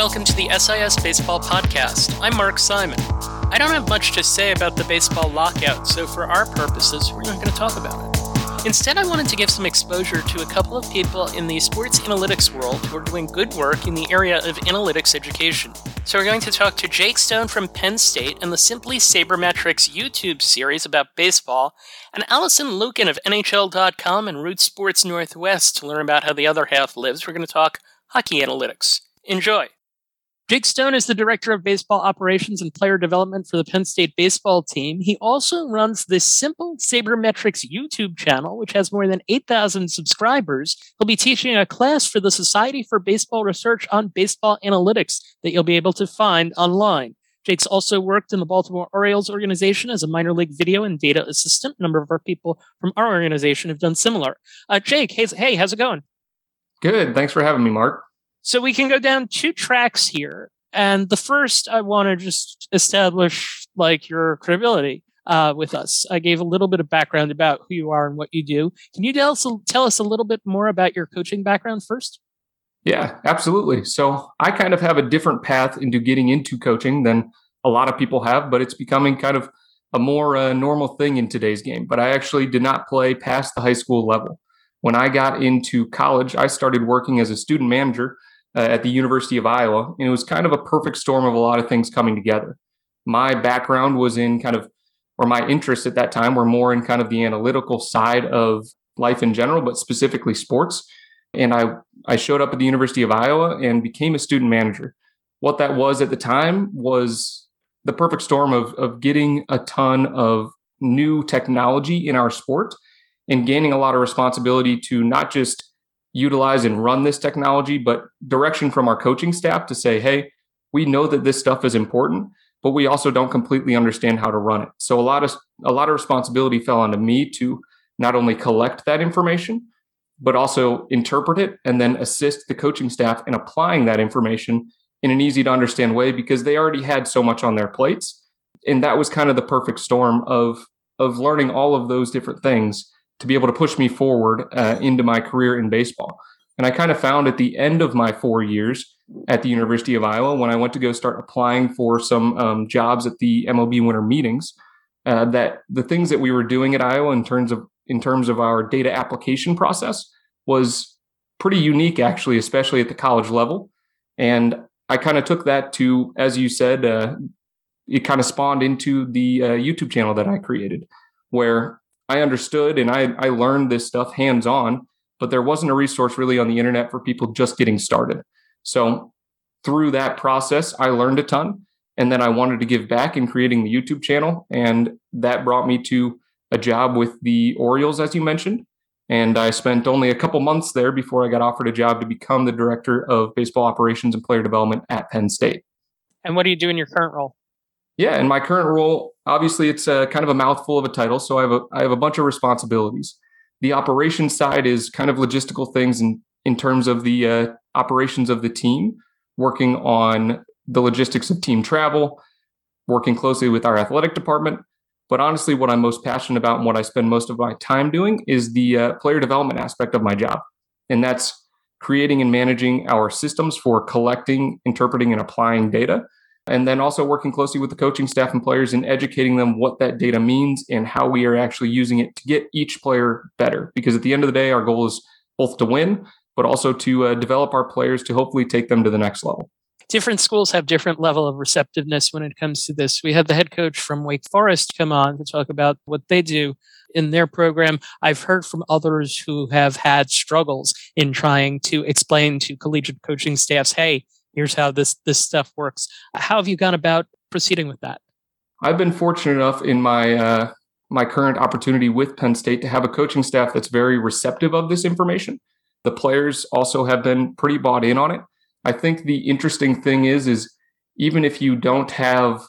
welcome to the SIS Baseball Podcast. I'm Mark Simon. I don't have much to say about the baseball lockout, so for our purposes, we're not going to talk about it. Instead, I wanted to give some exposure to a couple of people in the sports analytics world who are doing good work in the area of analytics education. So, we're going to talk to Jake Stone from Penn State and the Simple Sabermetrics YouTube series about baseball, and Allison Lukan of NHL.com and Root Sports Northwest to learn about how the other half lives. We're going to talk hockey analytics. Enjoy. Jake Stone is the director of baseball operations and player development for the Penn State baseball team. He also runs the Simple Sabermetrics YouTube channel, which has more than 8,000 subscribers. He'll be teaching a class for the Society for Baseball Research on baseball analytics that you'll be able to find online. Jake's also worked in the Baltimore Orioles organization as a minor league video and data assistant. A number of our people from our organization have done similar. Uh, Jake, hey, hey, how's it going? Good. Thanks for having me, Mark. So we can go down two tracks here. And the first, I want to just establish like your credibility uh, with us. I gave a little bit of background about who you are and what you do. Can you tell us, tell us a little bit more about your coaching background first? Yeah, absolutely. So I kind of have a different path into getting into coaching than a lot of people have, but it's becoming kind of a more uh, normal thing in today's game. But I actually did not play past the high school level. When I got into college, I started working as a student manager uh, at the University of Iowa. And it was kind of a perfect storm of a lot of things coming together. My background was in kind of, or my interests at that time were more in kind of the analytical side of life in general, but specifically sports. And I, I showed up at the University of Iowa and became a student manager. What that was at the time was the perfect storm of, of getting a ton of new technology in our sport and gaining a lot of responsibility to not just utilize and run this technology, but direction from our coaching staff to say, hey, we know that this stuff is important, but we also don't completely understand how to run it. So a lot of a lot of responsibility fell onto me to not only collect that information, but also interpret it and then assist the coaching staff in applying that information in an easy to understand way because they already had so much on their plates. And that was kind of the perfect storm of of learning all of those different things to be able to push me forward uh, into my career in baseball. And I kind of found at the end of my four years at the University of Iowa, when I went to go start applying for some um, jobs at the MLB winter meetings, uh, that the things that we were doing at Iowa in terms of in terms of our data application process was pretty unique, actually, especially at the college level. And I kind of took that to, as you said, uh, it kind of spawned into the uh, YouTube channel that I created, where I understood and I, I learned this stuff hands on, but there wasn't a resource really on the internet for people just getting started. So through that process, I learned a ton. And then I wanted to give back in creating the YouTube channel. And that brought me to a job with the Orioles, as you mentioned. And I spent only a couple months there before I got offered a job to become the director of baseball operations and player development at Penn State. And what do you do in your current role? Yeah, in my current role, obviously it's a, kind of a mouthful of a title, so I have a I have a bunch of responsibilities. The operations side is kind of logistical things in in terms of the uh, operations of the team, working on the logistics of team travel, working closely with our athletic department. But honestly, what I'm most passionate about and what I spend most of my time doing is the uh, player development aspect of my job, and that's creating and managing our systems for collecting, interpreting, and applying data and then also working closely with the coaching staff and players and educating them what that data means and how we are actually using it to get each player better. Because at the end of the day, our goal is both to win, but also to uh, develop our players to hopefully take them to the next level. Different schools have different level of receptiveness when it comes to this. We had the head coach from Wake Forest come on to talk about what they do in their program. I've heard from others who have had struggles in trying to explain to collegiate coaching staffs, hey, here's how this this stuff works. How have you gone about proceeding with that? I've been fortunate enough in my uh, my current opportunity with Penn State to have a coaching staff that's very receptive of this information. The players also have been pretty bought in on it. I think the interesting thing is is even if you don't have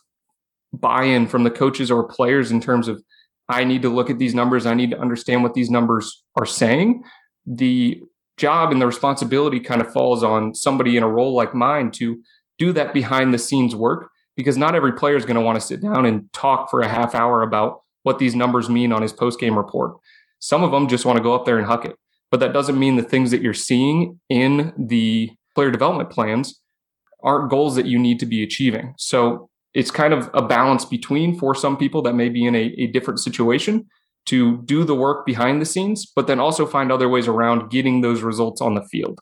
buy-in from the coaches or players in terms of I need to look at these numbers, I need to understand what these numbers are saying, the job and the responsibility kind of falls on somebody in a role like mine to do that behind the scenes work because not every player is going to want to sit down and talk for a half hour about what these numbers mean on his post game report. Some of them just want to go up there and huck it. But that doesn't mean the things that you're seeing in the player development plans aren't goals that you need to be achieving. So it's kind of a balance between for some people that may be in a, a different situation to do the work behind the scenes, but then also find other ways around getting those results on the field.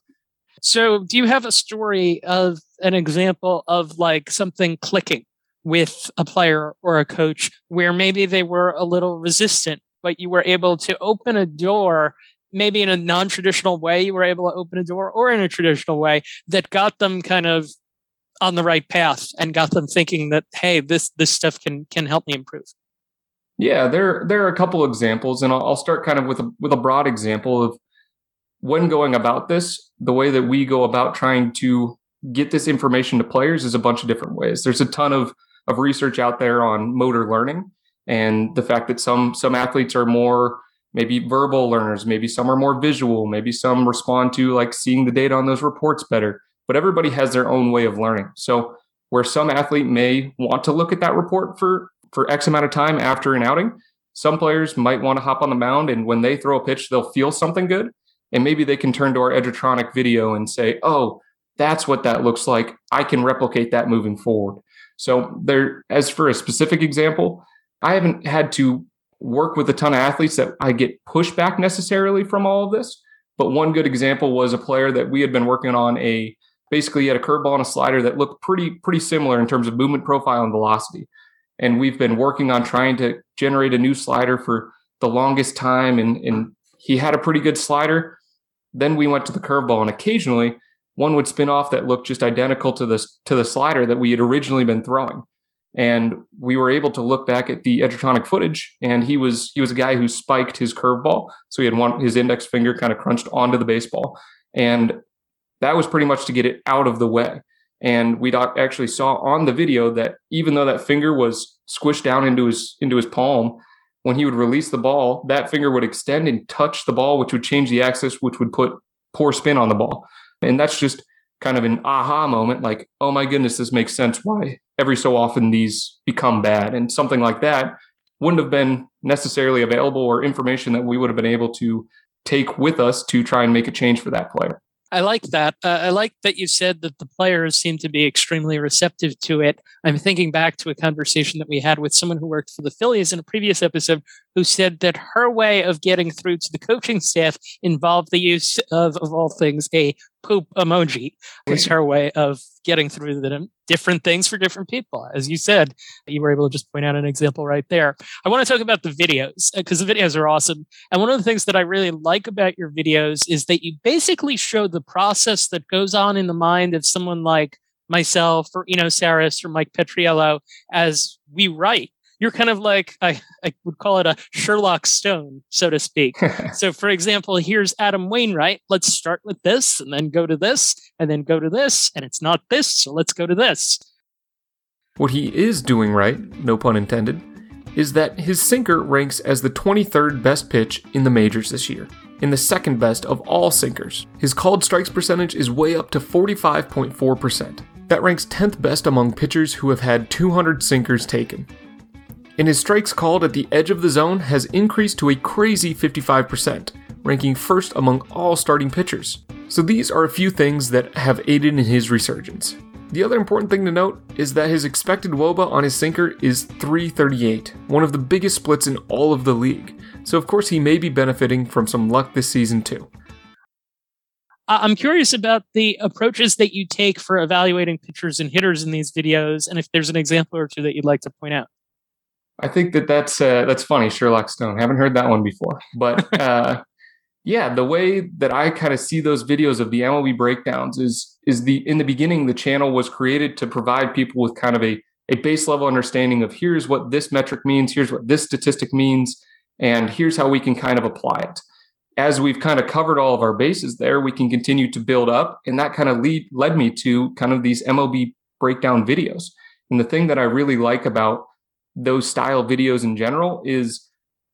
So, do you have a story of an example of like something clicking with a player or a coach where maybe they were a little resistant, but you were able to open a door, maybe in a non traditional way, you were able to open a door, or in a traditional way that got them kind of on the right path and got them thinking that hey this this stuff can can help me improve yeah there there are a couple examples and I'll, I'll start kind of with a with a broad example of when going about this the way that we go about trying to get this information to players is a bunch of different ways there's a ton of of research out there on motor learning and the fact that some some athletes are more maybe verbal learners maybe some are more visual maybe some respond to like seeing the data on those reports better but everybody has their own way of learning. So where some athlete may want to look at that report for for X amount of time after an outing, some players might want to hop on the mound and when they throw a pitch, they'll feel something good. And maybe they can turn to our Edgertronic video and say, oh, that's what that looks like. I can replicate that moving forward. So there, as for a specific example, I haven't had to work with a ton of athletes that I get pushback necessarily from all of this. But one good example was a player that we had been working on a basically had a curveball and a slider that looked pretty pretty similar in terms of movement profile and velocity. And we've been working on trying to generate a new slider for the longest time. And, and he had a pretty good slider. Then we went to the curveball, and occasionally one would spin off that looked just identical to the to the slider that we had originally been throwing. And we were able to look back at the Edgertronic footage, and he was he was a guy who spiked his curveball, so he had one his index finger kind of crunched onto the baseball, and that was pretty much to get it out of the way. And we actually saw on the video that even though that finger was squished down into his into his palm, when he would release the ball, that finger would extend and touch the ball, which would change the axis, which would put poor spin on the ball. And that's just kind of an aha moment, like, oh my goodness, this makes sense why every so often these become bad. And something like that wouldn't have been necessarily available or information that we would have been able to take with us to try and make a change for that player. I like that. Uh, I like that you said that the players seem to be extremely receptive to it. I'm thinking back to a conversation that we had with someone who worked for the Phillies in a previous episode who said that her way of getting through to the coaching staff involved the use of, of all things, a poop emoji was her way of getting through them. Different things for different people. As you said, you were able to just point out an example right there. I want to talk about the videos because uh, the videos are awesome. And one of the things that I really like about your videos is that you basically show the process that goes on in the mind of someone like myself or Eno Sarris or Mike Petriello as we write you're kind of like I, I would call it a Sherlock Stone, so to speak. so, for example, here's Adam Wainwright. Let's start with this, and then go to this, and then go to this, and it's not this, so let's go to this. What he is doing right, no pun intended, is that his sinker ranks as the 23rd best pitch in the majors this year, in the second best of all sinkers. His called strikes percentage is way up to 45.4%. That ranks 10th best among pitchers who have had 200 sinkers taken and his strikes called at the edge of the zone has increased to a crazy 55%, ranking first among all starting pitchers. So these are a few things that have aided in his resurgence. The other important thing to note is that his expected wOBA on his sinker is 338, one of the biggest splits in all of the league. So of course he may be benefiting from some luck this season too. I'm curious about the approaches that you take for evaluating pitchers and hitters in these videos, and if there's an example or two that you'd like to point out. I think that that's uh, that's funny, Sherlock Stone. Haven't heard that one before, but uh, yeah, the way that I kind of see those videos of the MLB breakdowns is is the in the beginning the channel was created to provide people with kind of a a base level understanding of here's what this metric means, here's what this statistic means, and here's how we can kind of apply it. As we've kind of covered all of our bases there, we can continue to build up, and that kind of lead led me to kind of these MLB breakdown videos. And the thing that I really like about those style videos in general is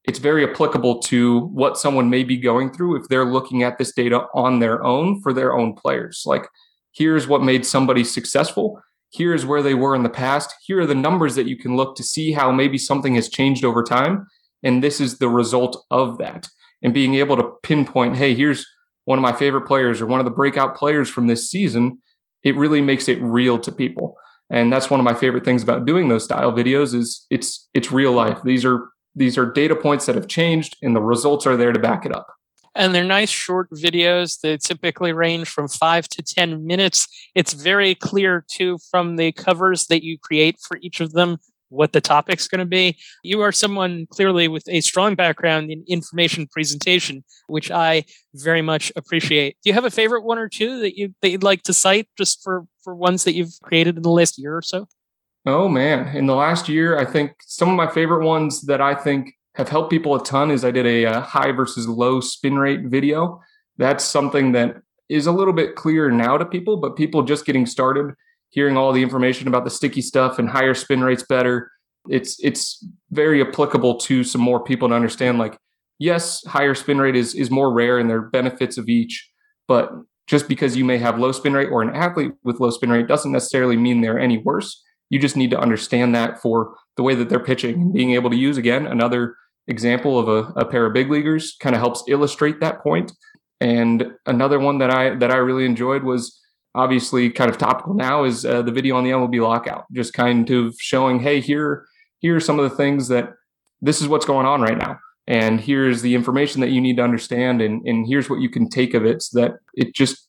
it's very applicable to what someone may be going through if they're looking at this data on their own for their own players. Like, here's what made somebody successful. Here's where they were in the past. Here are the numbers that you can look to see how maybe something has changed over time. And this is the result of that. And being able to pinpoint, hey, here's one of my favorite players or one of the breakout players from this season it really makes it real to people. And that's one of my favorite things about doing those style videos is it's it's real life. These are these are data points that have changed and the results are there to back it up. And they're nice short videos. They typically range from five to 10 minutes. It's very clear, too, from the covers that you create for each of them what the topic's going to be. You are someone clearly with a strong background in information presentation, which I very much appreciate. Do you have a favorite one or two that you that you'd like to cite just for for ones that you've created in the last year or so? Oh man, in the last year, I think some of my favorite ones that I think have helped people a ton is I did a, a uh, high versus low spin rate video. That's something that is a little bit clearer now to people, but people just getting started hearing all the information about the sticky stuff and higher spin rates better it's it's very applicable to some more people to understand like yes higher spin rate is is more rare and there are benefits of each but just because you may have low spin rate or an athlete with low spin rate doesn't necessarily mean they're any worse. You just need to understand that for the way that they're pitching and being able to use again another example of a, a pair of big leaguers kind of helps illustrate that point. And another one that i that i really enjoyed was obviously kind of topical now is uh, the video on the MLB lockout, just kind of showing, hey, here, here are some of the things that this is what's going on right now. And here's the information that you need to understand, and, and here's what you can take of it so that it just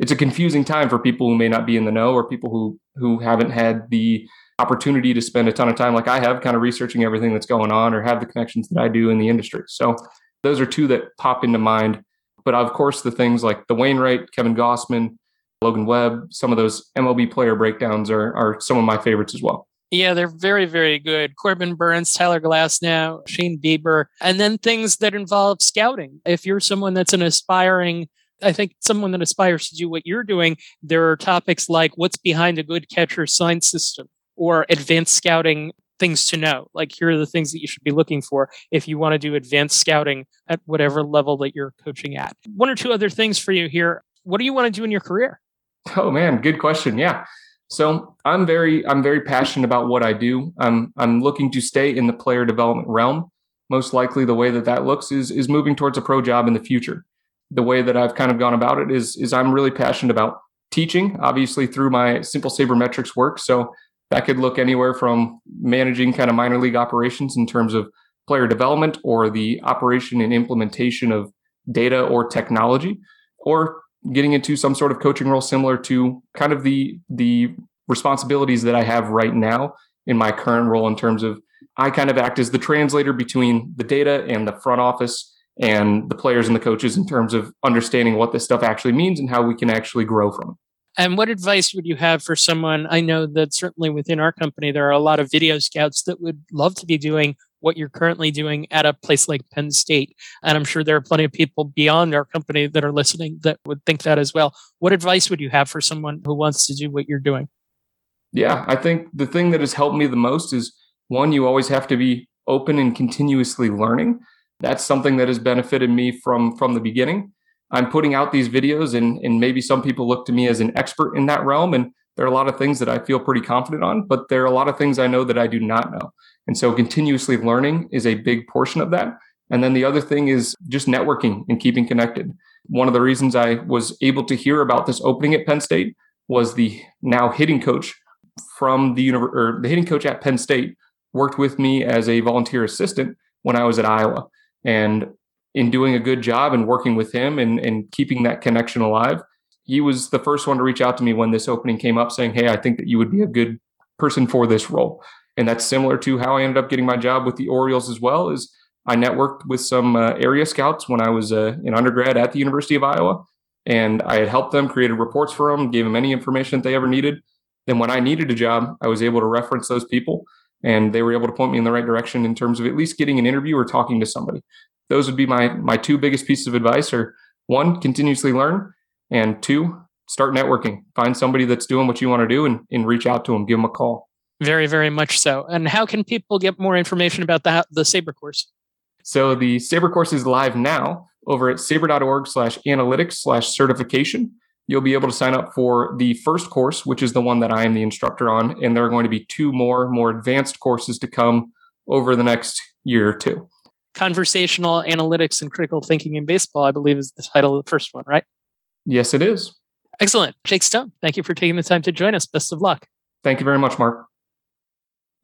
it's a confusing time for people who may not be in the know or people who who haven't had the opportunity to spend a ton of time like I have kind of researching everything that's going on or have the connections that I do in the industry. So those are two that pop into mind. But of course, the things like the Wainwright, Kevin Gausman, Logan Webb, some of those MLB player breakdowns are, are some of my favorites as well. Yeah, they're very, very good. Corbin Burnes, Tyler Glasnow, Shane Bieber, and then things that involve scouting. If you're someone that's an aspiring, I think someone that aspires to do what you're doing, there are topics like what's behind a good catcher sign system or advanced scouting things to know. Like here are the things that you should be looking for if you want to do advanced scouting at whatever level that you're coaching at. One or two other things for you here. What do you want to do in your career? Oh man, good question. Yeah. So I'm very I'm very passionate about what I do. I'm I'm looking to stay in the player development realm. Most likely the way that that looks is is moving towards a pro job in the future. The way that I've kind of gone about it is is I'm really passionate about teaching, obviously through my simple sabermetrics work. So that could look anywhere from managing kind of minor league operations in terms of player development or the operation and implementation of data or technology or getting into some sort of coaching role similar to kind of the the responsibilities that I have right now in my current role in terms of I kind of act as the translator between the data and the front office and the players and the coaches in terms of understanding what this stuff actually means and how we can actually grow from it. And what advice would you have for someone? I know that certainly within our company, there are a lot of video scouts that would love to be doing what you're currently doing at a place like Penn State. And I'm sure there are plenty of people beyond our company that are listening that would think that as well. What advice would you have for someone who wants to do what you're doing? Yeah, I think the thing that has helped me the most is one, you always have to be open and continuously learning. That's something that has benefited me from from the beginning. I'm putting out these videos and and maybe some people look to me as an expert in that realm and there are a lot of things that I feel pretty confident on, but there are a lot of things I know that I do not know. And so continuously learning is a big portion of that. And then the other thing is just networking and keeping connected. One of the reasons I was able to hear about this opening at Penn State was the now hitting coach from the or the hitting coach at Penn State worked with me as a volunteer assistant when I was at Iowa. And in doing a good job and working with him and, and keeping that connection alive, he was the first one to reach out to me when this opening came up saying, Hey, I think that you would be a good person for this role. And that's similar to how I ended up getting my job with the Orioles as well is I networked with some uh, area scouts when I was uh, an undergrad at the University of Iowa. And I had helped them, created reports for them, gave them any information that they ever needed. Then when I needed a job, I was able to reference those people and they were able to point me in the right direction in terms of at least getting an interview or talking to somebody. Those would be my my two biggest pieces of advice are one, continuously learn, and two, start networking. Find somebody that's doing what you want to do and, and reach out to them, give them a call. Very, very much so. And how can people get more information about that the SABR course? So the SABR course is live now over at sabr.org slash analytics slash certification. You'll be able to sign up for the first course, which is the one that I am the instructor on. And there are going to be two more, more advanced courses to come over the next year or two. Conversational analytics and critical thinking in baseball, I believe, is the title of the first one, right? Yes, it is. Excellent. Jake Stone, thank you for taking the time to join us. Best of luck. Thank you very much, Mark.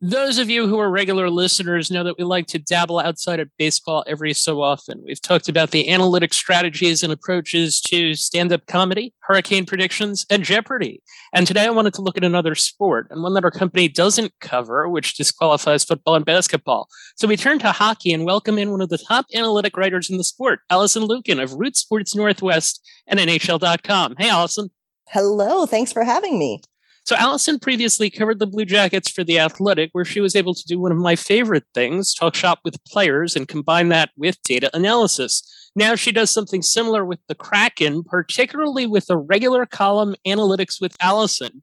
Those of you who are regular listeners know that we like to dabble outside of baseball every so often. We've talked about the analytic strategies and approaches to stand up comedy, hurricane predictions, and Jeopardy! And today I wanted to look at another sport and one that our company doesn't cover, which disqualifies football and basketball. So we turn to hockey and welcome in one of the top analytic writers in the sport, Allison Lukan of Root Sports Northwest and NHL.com. Hey, Allison. Hello. Thanks for having me. So Allison previously covered the Blue Jackets for The Athletic, where she was able to do one of my favorite things, talk shop with players and combine that with data analysis. Now she does something similar with the Kraken, particularly with a regular column analytics with Allison.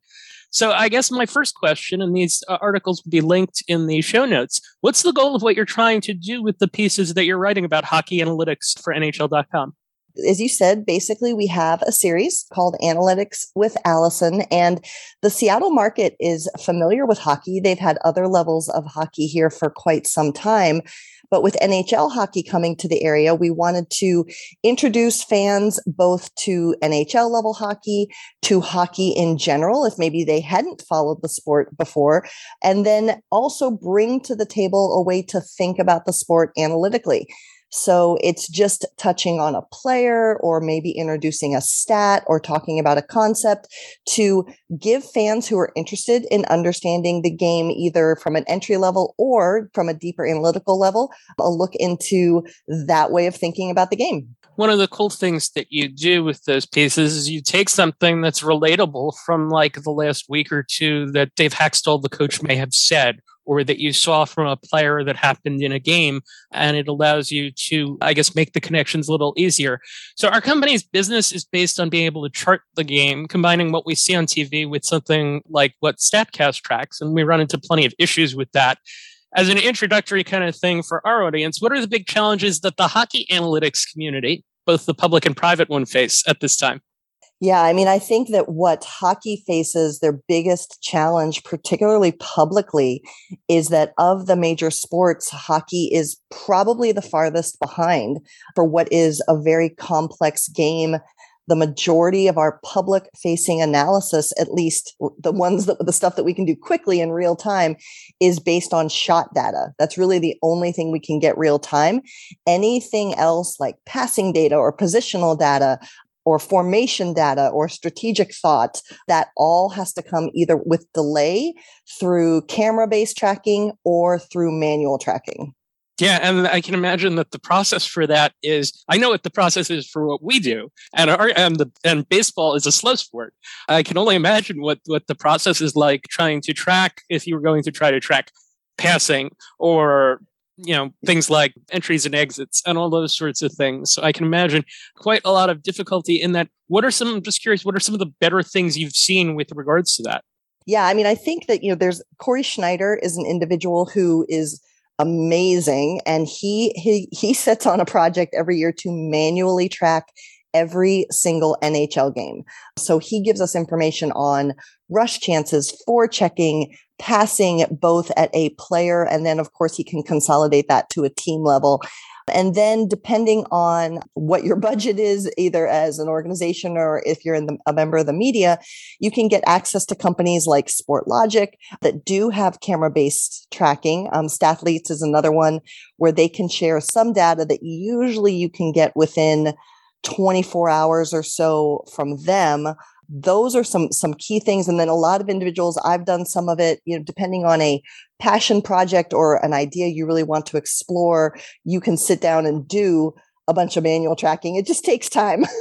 So I guess my first question, and these uh, articles will be linked in the show notes. What's the goal of what you're trying to do with the pieces that you're writing about hockey analytics for NHL.com? As you said, basically we have a series called Analytics with Allison, and the Seattle market is familiar with hockey. They've had other levels of hockey here for quite some time. But with NHL hockey coming to the area, we wanted to introduce fans both to NHL level hockey, to hockey in general, if maybe they hadn't followed the sport before, and then also bring to the table a way to think about the sport analytically. So it's just touching on a player or maybe introducing a stat or talking about a concept to give fans who are interested in understanding the game, either from an entry level or from a deeper analytical level, a look into that way of thinking about the game. One of the cool things that you do with those pieces is you take something that's relatable from like the last week or two that Dave Hakstol, the coach, may have said, or that you saw from a player that happened in a game. And it allows you to, I guess, make the connections a little easier. So our company's business is based on being able to chart the game, combining what we see on TV with something like what StatCast tracks. And we run into plenty of issues with that. As an introductory kind of thing for our audience, what are the big challenges that the hockey analytics community, both the public and private one, face at this time? Yeah, I mean, I think that what hockey faces, their biggest challenge, particularly publicly, is that of the major sports, hockey is probably the farthest behind for what is a very complex game. The majority of our public facing analysis, at least the ones that the stuff that we can do quickly in real time, is based on shot data. That's really the only thing we can get real time. Anything else like passing data or positional data or formation data or strategic thought that all has to come either with delay through camera based tracking or through manual tracking. Yeah, and I can imagine that the process for that is I know what the process is for what we do, and our and the and baseball is a slow sport. I can only imagine what what the process is like trying to track if you were going to try to track passing or you know things like entries and exits and all those sorts of things. So i can imagine quite a lot of difficulty in that. What are some i'm just curious what are some of the better things you've seen with regards to that? Yeah i mean i think that you know there's Corey Sznajder is an individual who is amazing and he he he sets on a project every year to manually track every single NHL game. So he gives us information on rush chances, for checking, passing both at a player, and then, of course, he can consolidate that to a team level. And then, depending on what your budget is, either as an organization or if you're in the, a member of the media, you can get access to companies like Sportlogiq that do have camera based tracking. Um, Stathletes is another one where they can share some data that usually you can get within 24 hours or so from them. Those are some some key things and then a lot of individuals i've done some of it you know depending on a passion project or an idea you really want to explore you can sit down and do a bunch of manual tracking. It just takes time.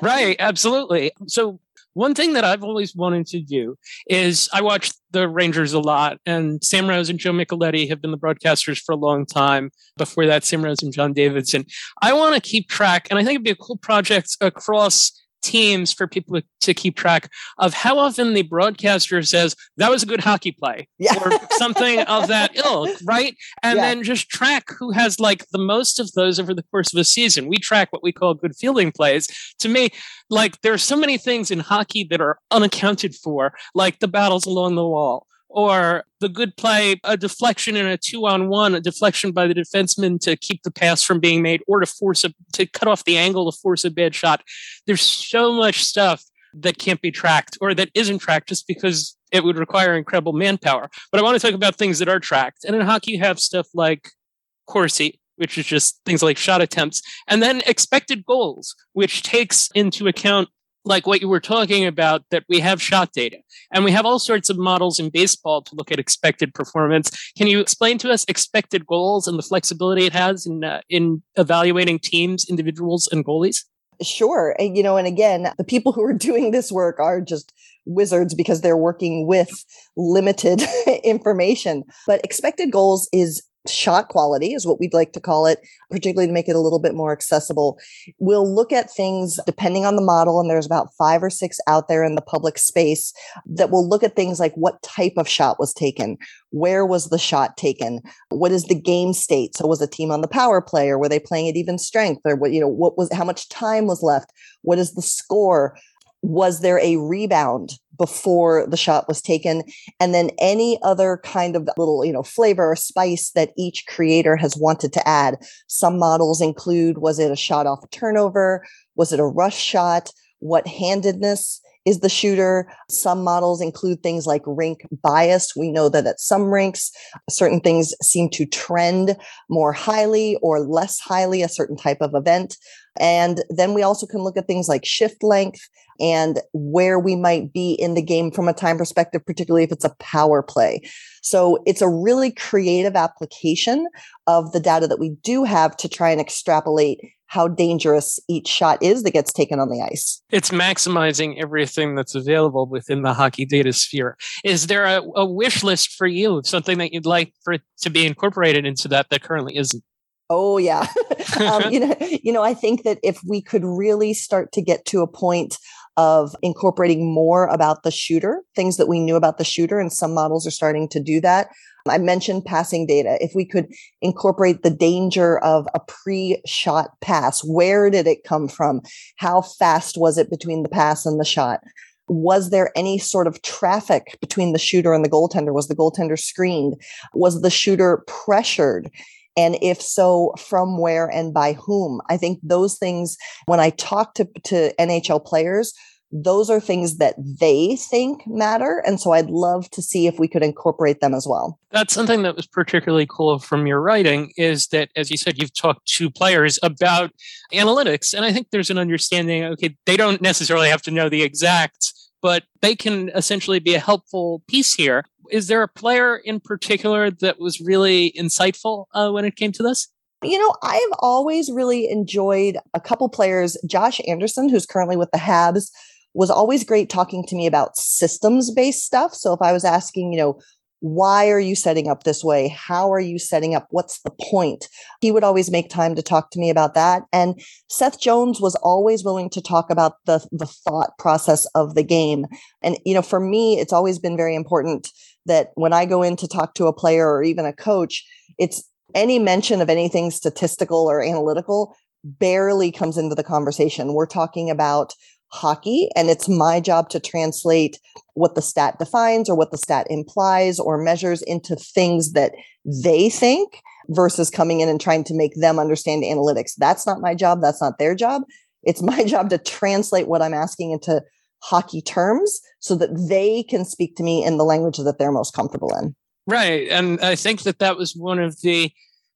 Right absolutely. So one thing that I've always wanted to do is I watch the Rangers a lot, and Sam Rosen and Joe Micheletti have been the broadcasters for a long time. Before that, Sam Rosen and John Davidson. I want to keep track, and I think it'd be a cool project across teams for people to keep track of how often the broadcaster says that was a good hockey play yeah. or something of that ilk, right? And yeah. then just track who has like the most of those over the course of a season. We track what we call good fielding plays. To me, like there are so many things in hockey that are unaccounted for, like the battles along the wall or the good play, a deflection in a two on one, a deflection by the defenseman to keep the pass from being made or to force a, to cut off the angle to force a bad shot. There's so much stuff that can't be tracked or that isn't tracked just because it would require incredible manpower. But I want to talk about things that are tracked. And in hockey, you have stuff like Corsi, which is just things like shot attempts, and then expected goals, which takes into account like what you were talking about that we have shot data and we have all sorts of models in baseball to look at expected performance. Can you explain to us expected goals and the flexibility it has in uh, in evaluating teams individuals and goalies? Sure. You know and again the people who are doing this work are just wizards because they're working with limited information. But expected goals is shot quality is what we'd like to call it, particularly to make it a little bit more accessible. We'll look at things depending on the model, and there's about five or six out there in the public space that will look at things like what type of shot was taken, where was the shot taken, what is the game state? So was a team on the power play, or were they playing at even strength, or what you know what was how much time was left? What is the score? Was there a rebound before the shot was taken and then any other kind of little you know flavor or spice that each creator has wanted to add some models include was it a shot off a turnover was it a rush shot what handedness is the shooter. Some models include things like rink bias. We know that at some rinks, certain things seem to trend more highly or less highly a certain type of event. And then we also can look at things like shift length and where we might be in the game from a time perspective, particularly if it's a power play. So it's a really creative application of the data that we do have to try and extrapolate how dangerous each shot is that gets taken on the ice. It's maximizing everything that's available within the hockey data sphere. Is there a, a wish list for you of something that you'd like for it to be incorporated into that that currently isn't? Oh yeah, um, you know, you know, I think that if we could really start to get to a point of incorporating more about the shooter, things that we knew about the shooter, and some models are starting to do that. I mentioned passing data. If we could incorporate the danger of a pre shot pass, where did it come from? How fast was it between the pass and the shot? Was there any sort of traffic between the shooter and the goaltender? Was the goaltender screened? Was the shooter pressured? And if so, from where and by whom? I think those things, when I talk to, to NHL players, those are things that they think matter. And so I'd love to see if we could incorporate them as well. That's something that was particularly cool from your writing is that, as you said, you've talked to players about analytics. And I think there's an understanding, okay, they don't necessarily have to know the exacts, but they can essentially be a helpful piece here is there a player in particular that was really insightful uh, when it came to this? You know, I've always really enjoyed a couple players. Josh Anderson, who's currently with the Habs, was always great talking to me about systems based stuff. So if I was asking, you know, why are you setting up this way? How are you setting up? What's the point? He would always make time to talk to me about that. And Seth Jones was always willing to talk about the, the thought process of the game. And, you know, for me, it's always been very important that when I go in to talk to a player or even a coach, it's any mention of anything statistical or analytical barely comes into the conversation. We're talking about hockey and it's my job to translate what the stat defines or what the stat implies or measures into things that they think versus coming in and trying to make them understand analytics. That's not my job. That's not their job. It's my job to translate what I'm asking into hockey terms so that they can speak to me in the language that they're most comfortable in. Right. And I think that that was one of the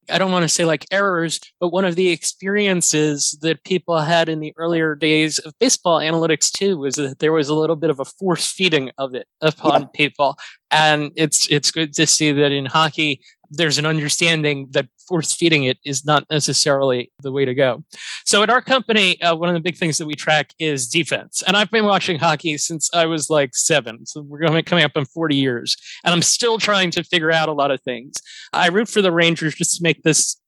I don't want to say like errors, but one of the experiences that people had in the earlier days of baseball analytics too was that there was a little bit of a force feeding of it upon yeah. people. And it's it's good to see that in hockey there's an understanding that force feeding it is not necessarily the way to go. So at our company, uh, one of the big things that we track is defense. And I've been watching hockey since I was like seven. So we're going to be coming up on 40 years. And I'm still trying to figure out a lot of things. I root for the Rangers just to make this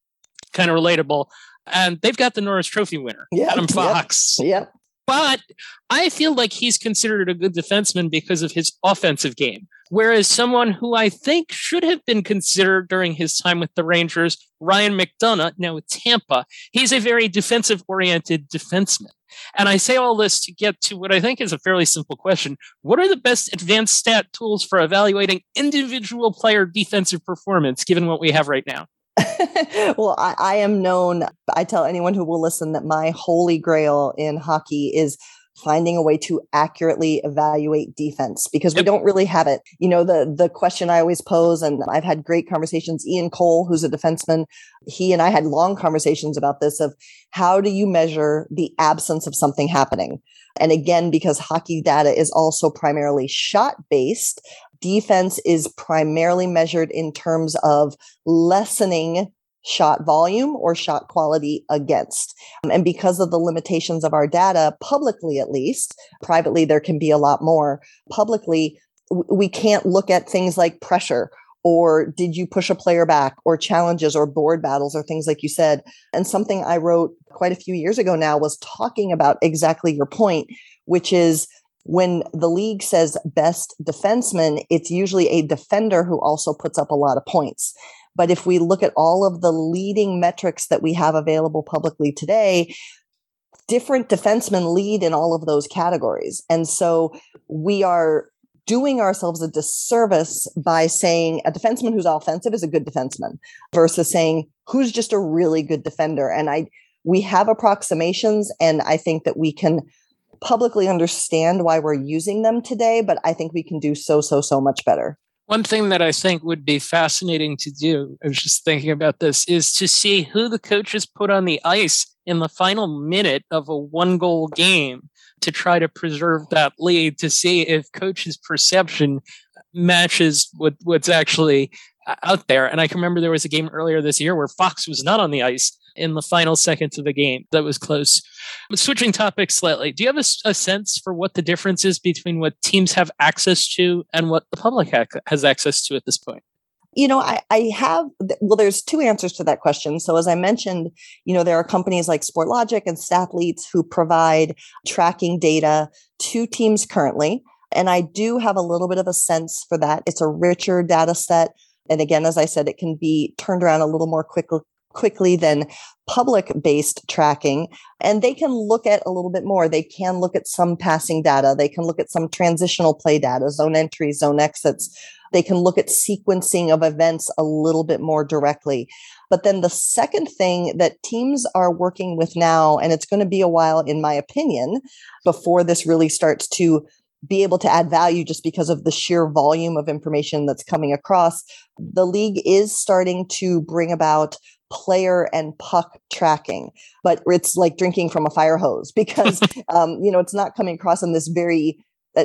kind of relatable. And they've got the Norris Trophy winner, yep, Adam Fox. Yep. yep. But I feel like he's considered a good defenseman because of his offensive game. Whereas someone who I think should have been considered during his time with the Rangers, Ryan McDonagh, now with Tampa, he's a very defensive oriented defenseman. And I say all this to get to what I think is a fairly simple question. What are the best advanced stat tools for evaluating individual player defensive performance given what we have right now? well, I, I am known, I tell anyone who will listen that my holy grail in hockey is finding a way to accurately evaluate defense because we don't really have it. You know, the the question I always pose, and I've had great conversations. Ian Cole, who's a defenseman, he and I had long conversations about this of how do you measure the absence of something happening? And again, because hockey data is also primarily shot based, defense is primarily measured in terms of lessening shot volume or shot quality against. Um, and because of the limitations of our data, publicly at least, privately, there can be a lot more. Publicly, we can't look at things like pressure or did you push a player back or challenges or board battles or things like you said. And something I wrote quite a few years ago now was talking about exactly your point, which is when the league says best defenseman, it's usually a defender who also puts up a lot of points. But if we look at all of the leading metrics that we have available publicly today, different defensemen lead in all of those categories. And so we are doing ourselves a disservice by saying a defenseman who's offensive is a good defenseman versus saying who's just a really good defender. And I we have approximations and I think that we can publicly understand why we're using them today, but I think we can do so, so, so much better. One thing that I think would be fascinating to do, I was just thinking about this, is to see who the coaches put on the ice in the final minute of a one goal game to try to preserve that lead to see if coach's perception matches what, what's actually uh, out there. And I can remember there was a game earlier this year where Fox was not on the ice in the final seconds of the game. That was close. Switching topics slightly, do you have a, a, sense for what the difference is between what teams have access to and what the public ha- has access to at this point? You know, I, I have, well, there's two answers to that question. So, as I mentioned, you know, there are companies like Sportlogiq and Stathletes who provide tracking data to teams currently. And I do have a little bit of a sense for that. It's a richer data set. And again, as I said, it can be turned around a little more quickly quickly than public based tracking. And they can look at a little bit more. They can look at some passing data. They can look at some transitional play data, zone entries, zone exits. They can look at sequencing of events a little bit more directly. But then the second thing that teams are working with now, and it's going to be a while, in my opinion, before this really starts to be able to add value just because of the sheer volume of information that's coming across. The league is starting to bring about player and puck tracking, but it's like drinking from a fire hose because um, you know it's not coming across in this very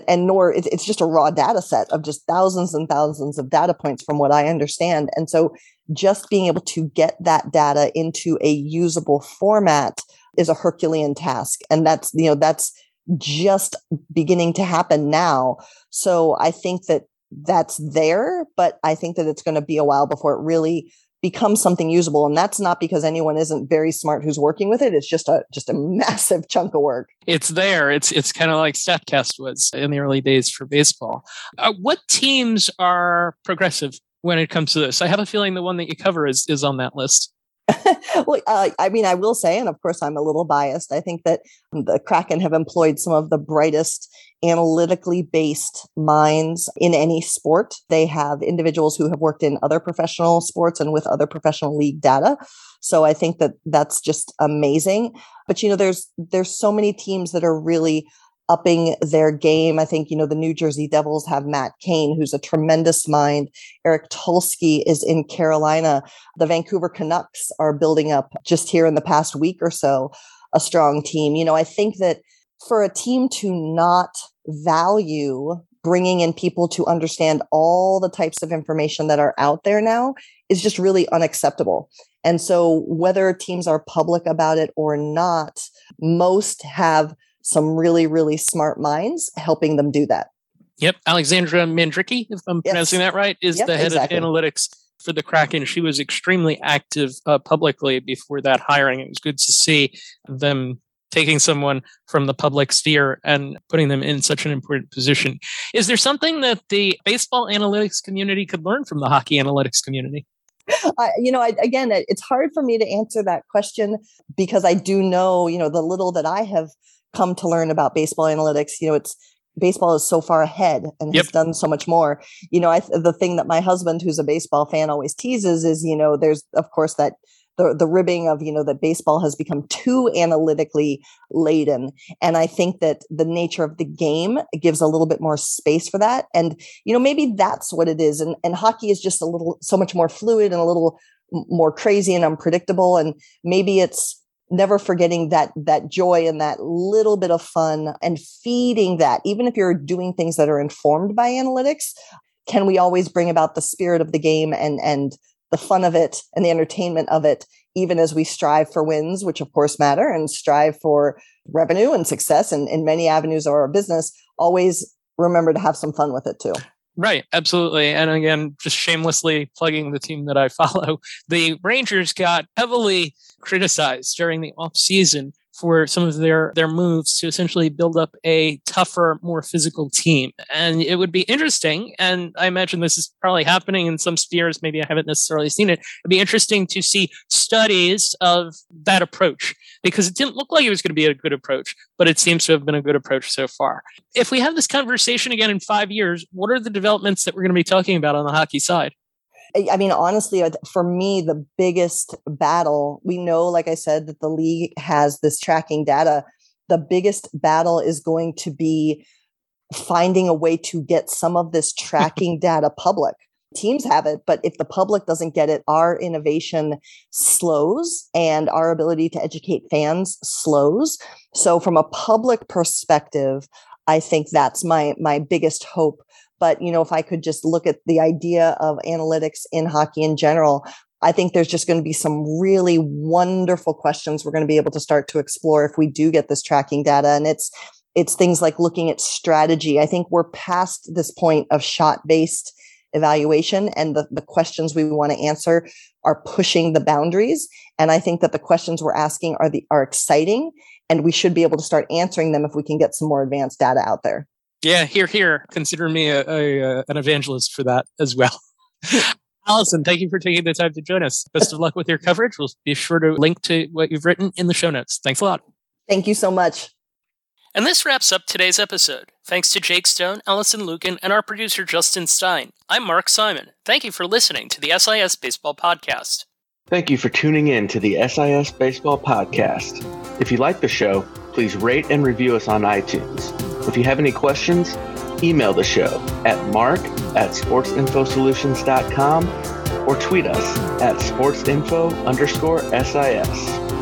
and nor it's just a raw data set of just thousands and thousands of data points from what I understand. And so just being able to get that data into a usable format is a Herculean task. And that's, you know, that's just beginning to happen now. So I think that that's there, but I think that it's going to be a while before it really becomes something usable. And that's not because anyone isn't very smart who's working with it. It's just a just a massive chunk of work. It's there. It's it's kind of like statcast was in the early days for baseball. Uh, what teams are progressive when it comes to this? I have a feeling the one that you cover is is on that list. Well, uh, I mean, I will say, and of course, I'm a little biased. I think that the Kraken have employed some of the brightest analytically based minds in any sport. They have individuals who have worked in other professional sports and with other professional league data. So I think that that's just amazing. But you know, there's there's so many teams that are really upping their game. I think, you know, the New Jersey Devils have Matt Cane, who's a tremendous mind. Eric Tulsky is in Carolina. The Vancouver Canucks are building up just here in the past week or so a strong team. You know, I think that for a team to not value bringing in people to understand all the types of information that are out there now is just really unacceptable. And so, whether teams are public about it or not, most have some really, really smart minds helping them do that. Yep. Alexandra Mandrycky, if I'm yes. pronouncing that right, is yep, the head exactly. of analytics for the Kraken. She was extremely active uh, publicly before that hiring. It was good to see them taking someone from the public sphere and putting them in such an important position. Is there something that the baseball analytics community could learn from the hockey analytics community? I, you know, I, again, it's hard for me to answer that question because I do know, you know, the little that I have come to learn about baseball analytics. You know, it's baseball is so far ahead and yep. has done so much more. You know, I, the thing that my husband, who's a baseball fan, always teases is, you know, there's of course that the the ribbing of you know that baseball has become too analytically laden. And i think that the nature of the game gives a little bit more space for that. And you know maybe that's what it is. And and hockey is just a little so much more fluid and a little more crazy and unpredictable. And maybe it's never forgetting that that joy and that little bit of fun and feeding that. Even if you're doing things that are informed by analytics can we always bring about the spirit of the game and and the fun of it and the entertainment of it even as we strive for wins which of course matter and strive for revenue and success and in many avenues of our business always remember to have some fun with it too Right, absolutely. And again, just shamelessly plugging the team that I follow, the Rangers got heavily criticized during the off season for some of their their moves to essentially build up a tougher, more physical team. And it would be interesting, and I imagine this is probably happening in some spheres. Maybe I haven't necessarily seen it. It'd be interesting to see studies of that approach because it didn't look like it was going to be a good approach, but it seems to have been a good approach so far. If we have this conversation again in five years, what are the developments that we're going to be talking about on the hockey side? I mean, honestly, uh, for me, the biggest battle, we know, like I said, that the league has this tracking data. The biggest battle is going to be finding a way to get some of this tracking data public. Teams have it, but if the public doesn't get it, our innovation slows and our ability to educate fans slows. So, from a public perspective, I think that's my my biggest hope but, you know, if I could just look at the idea of analytics in hockey in general, I think there's just going to be some really wonderful questions we're going to be able to start to explore if we do get this tracking data. And it's, it's things like looking at strategy. I think we're past this point of shot based evaluation and the, the questions we want to answer are pushing the boundaries. And I think that the questions we're asking are the, are exciting and we should be able to start answering them if we can get some more advanced data out there. Yeah, here, here. Consider me a, a, a an evangelist for that as well. Alison, thank you for taking the time to join us. Best of luck with your coverage. We'll be sure to link to what you've written in the show notes. Thanks a lot. Thank you so much. And this wraps up today's episode. Thanks to Jake Stone, Alison Lukan, and our producer Justin Stein. I'm Mark Simon. Thank you for listening to the SIS Baseball Podcast. Thank you for tuning in to the SIS Baseball Podcast. If you like the show, please rate and review us on iTunes. If you have any questions, email the show at mark at sportsinfosolutions.com or tweet us at sportsinfo underscore SIS.